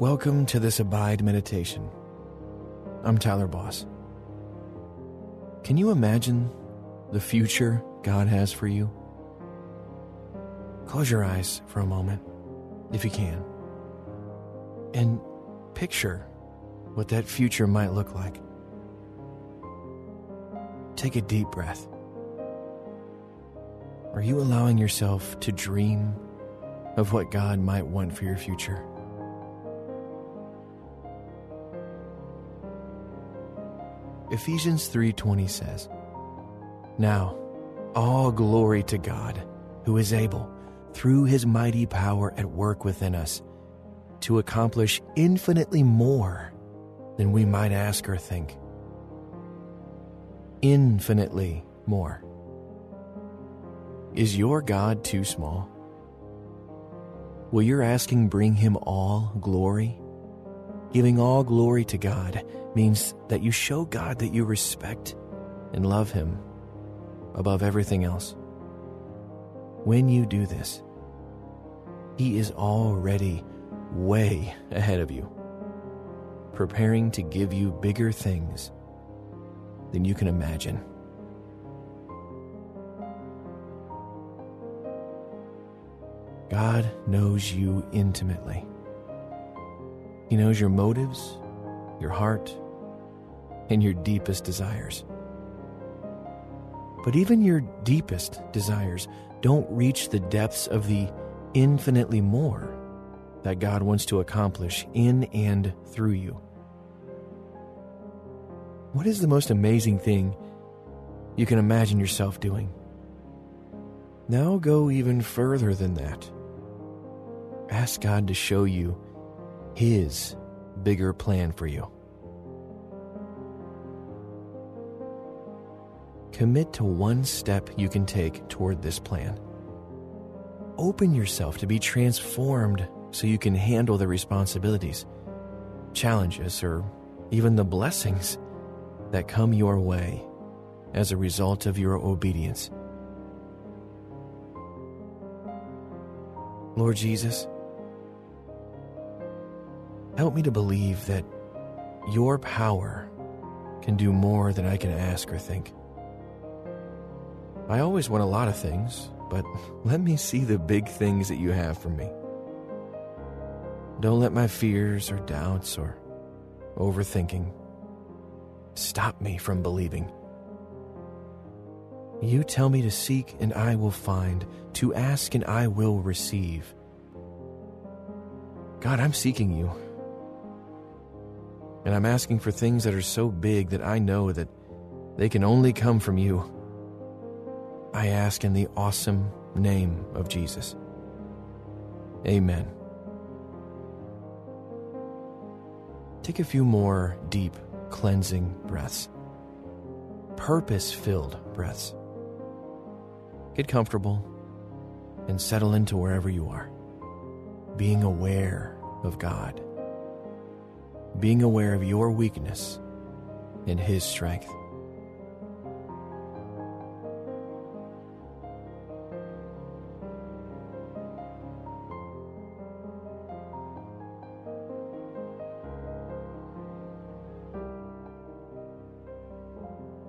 Welcome to this Abide meditation. I'm Tyler Boss. Can you imagine the future God has for you? Close your eyes for a moment, if you can, and picture what that future might look like. Take a deep breath. Are you allowing yourself to dream of what God might want for your future? Ephesians 3:20 says, "Now all glory to God, who is able through his mighty power at work within us to accomplish infinitely more than we might ask or think." Infinitely more. Is your God too small? Will your asking bring him all glory? Giving all glory to God means that you show God that you respect and love him above everything else. When you do this, he is already way ahead of you, preparing to give you bigger things than you can imagine. God knows you intimately. He knows your motives, your heart, and your deepest desires. But even your deepest desires don't reach the depths of the infinitely more that God wants to accomplish in and through you. What is the most amazing thing you can imagine yourself doing? Now go even further than that. Ask God to show you His bigger plan for you. Commit to one step you can take toward this plan. Open yourself to be transformed so you can handle the responsibilities, challenges, or even the blessings that come your way as a result of your obedience. Lord Jesus, help me to believe that your power can do more than I can ask or think. I always want a lot of things, but let me see the big things that you have for me. Don't let my fears or doubts or overthinking stop me from believing. You tell me to seek and I will find, to ask and I will receive. God, I'm seeking you. And I'm asking for things that are so big that I know that they can only come from you. I ask in the awesome name of Jesus. Amen. Take a few more deep, cleansing breaths, purpose filled breaths. Get comfortable and settle into wherever you are, being aware of God, being aware of your weakness and His strength.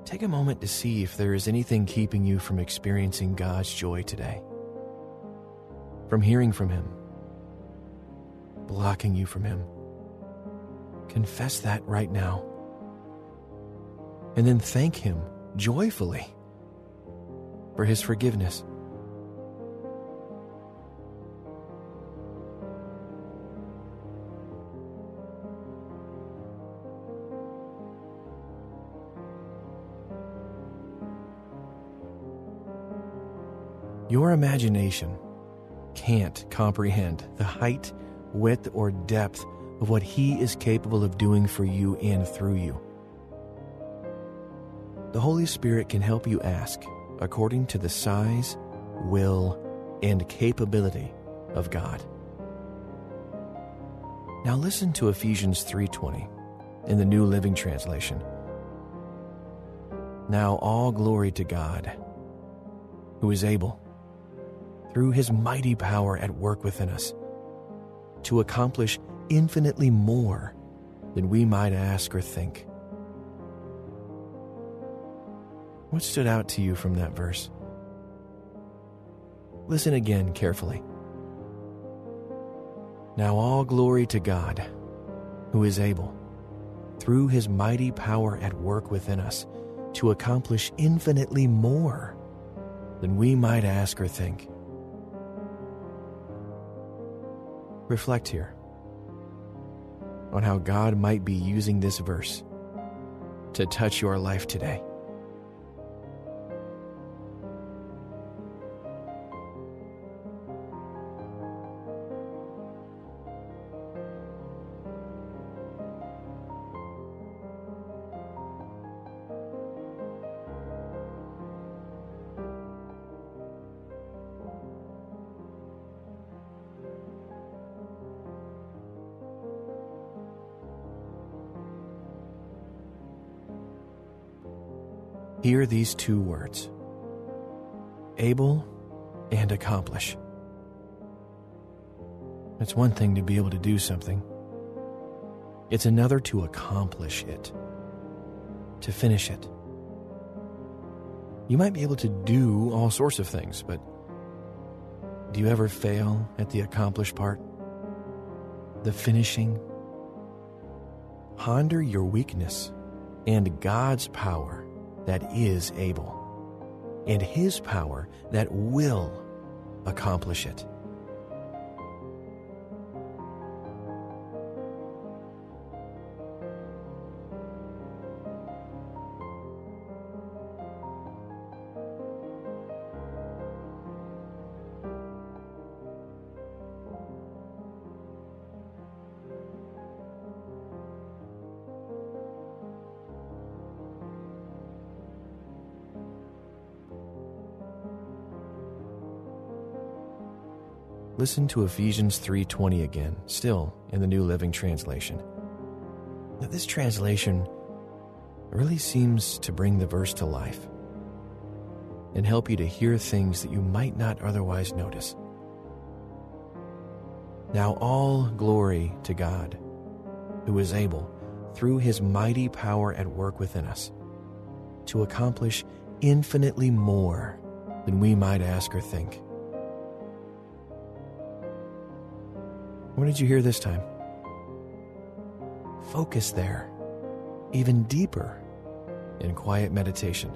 Take a moment to see if there is anything keeping you from experiencing God's joy today, from hearing from Him, blocking you from Him. Confess that right now. And then thank Him joyfully for His forgiveness. Your imagination can't comprehend the height, width, or depth of what He is capable of doing for you and through you. The Holy Spirit can help you ask according to the size, will, and capability of God. Now listen to Ephesians 3:20 in the New Living Translation. Now all glory to God, who is able through his mighty power at work within us to accomplish infinitely more than we might ask or think. What stood out to you from that verse? Listen again carefully. Now, all glory to God, who is able, through his mighty power at work within us, to accomplish infinitely more than we might ask or think. Reflect here on how God might be using this verse to touch your life today. Hear these two words able and accomplish. It's one thing to be able to do something, it's another to accomplish it, to finish it. You might be able to do all sorts of things, but do you ever fail at the accomplished part? The finishing? Ponder your weakness and God's power that is able, and His power that will accomplish it. Listen to Ephesians 3:20 again, still in the New Living Translation. Now this translation really seems to bring the verse to life and help you to hear things that you might not otherwise notice. Now all glory to God, who is able, through his mighty power at work within us, to accomplish infinitely more than we might ask or think What did you hear this time? Focus there, even deeper in quiet meditation.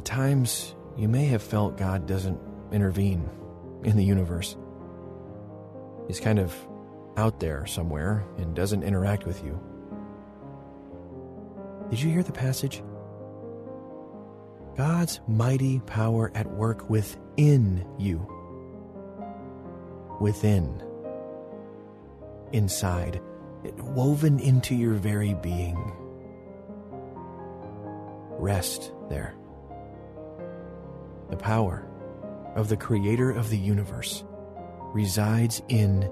At times, you may have felt God doesn't intervene in the universe. He's kind of out there somewhere and doesn't interact with you. Did you hear the passage? God's mighty power at work within you. Within. Inside. Woven into your very being. Rest there the power of the Creator of the universe resides in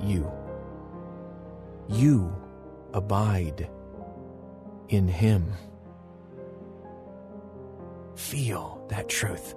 you. You abide in Him. Feel that truth.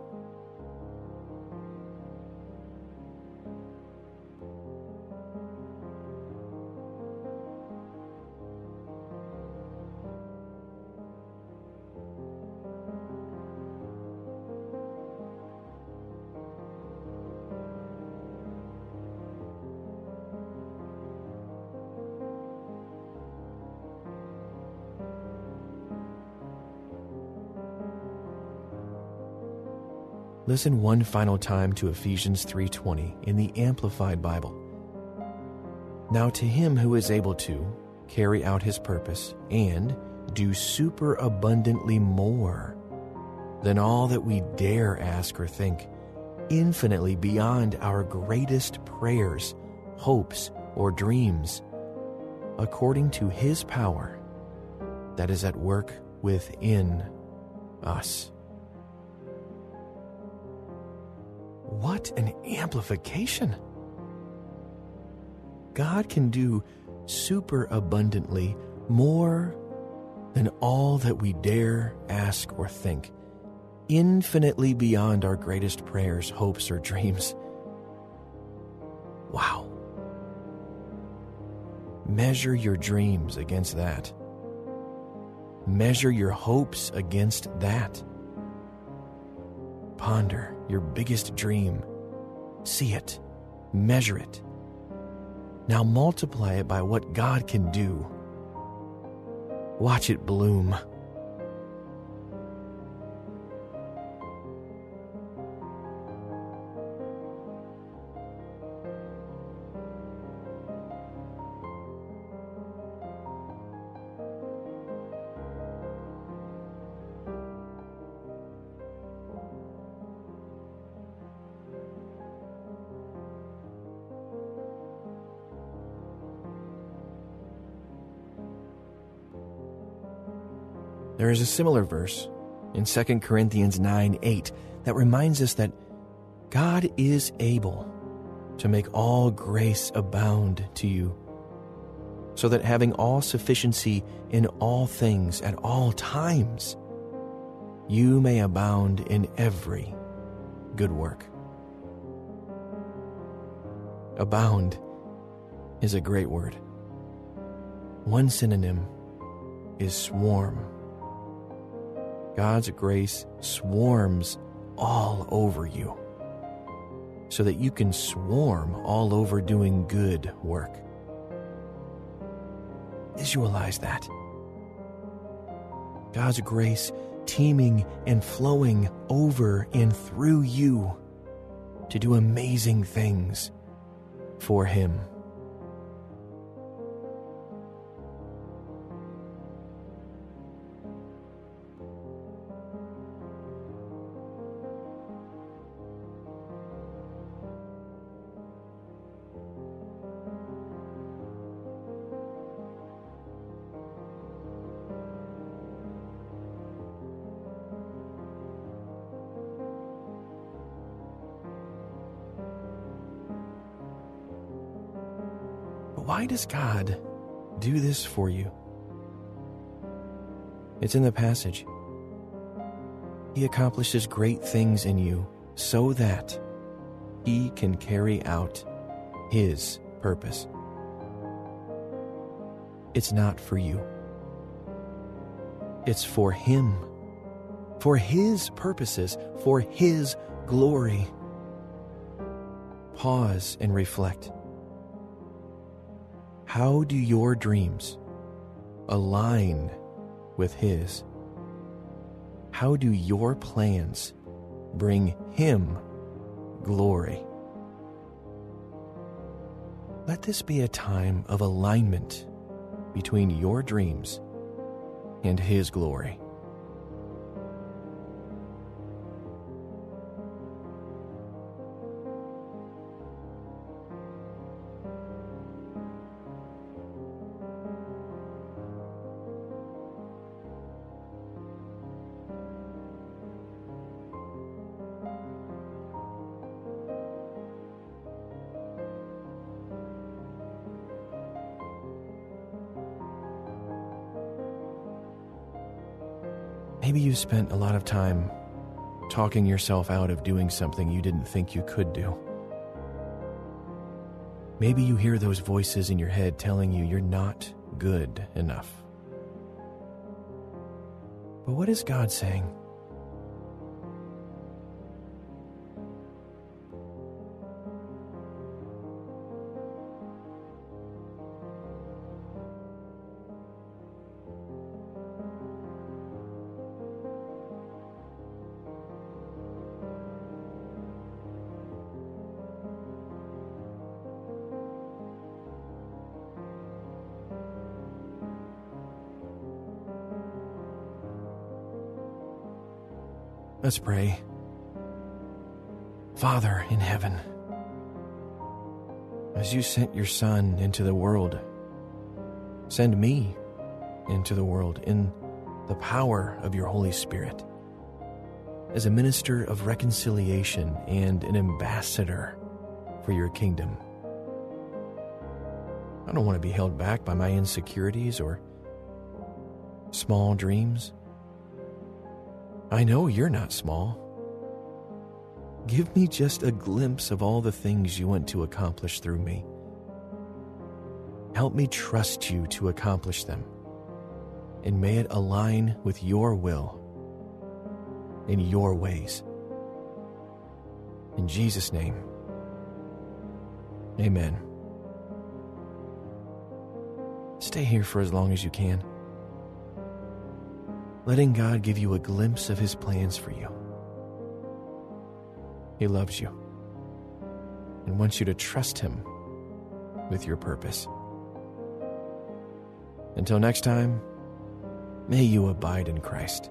Listen one final time to Ephesians 3:20 in the Amplified Bible. Now to him who is able to carry out his purpose and do super abundantly more than all that we dare ask or think, infinitely beyond our greatest prayers, hopes, or dreams, according to his power that is at work within us. What an amplification! God can do super abundantly more than all that we dare ask or think, infinitely beyond our greatest prayers, hopes, or dreams. Wow. Measure your dreams against that. Measure your hopes against that. Ponder your biggest dream. See it. Measure it. Now multiply it by what God can do. Watch it bloom. Is a similar verse in 2 Corinthians 9 8 that reminds us that God is able to make all grace abound to you, so that having all sufficiency in all things at all times, you may abound in every good work. Abound is a great word. One synonym is swarm. God's grace swarms all over you so that you can swarm all over doing good work. Visualize that. God's grace teeming and flowing over and through you to do amazing things for Him. Why does God do this for you? It's in the passage. He accomplishes great things in you so that He can carry out His purpose. It's not for you, it's for Him, for His purposes, for His glory. Pause and reflect. How do your dreams align with His? How do your plans bring Him glory? Let this be a time of alignment between your dreams and His glory. Maybe you spent a lot of time talking yourself out of doing something you didn't think you could do. Maybe you hear those voices in your head telling you you're not good enough. But what is God saying? Let's pray. Father in heaven, as you sent your Son into the world Send me into the world in the power of your Holy Spirit as a minister of reconciliation and an ambassador for your kingdom. I don't want to be held back by my insecurities or small dreams. I know you're not small. Give me just a glimpse of all the things you want to accomplish through me. Help me trust you to accomplish them, and may it align with your will in your ways. In Jesus' name, amen. Stay here for as long as you can, letting God give you a glimpse of His plans for you. He loves you and wants you to trust Him with your purpose. Until next time, may you abide in Christ.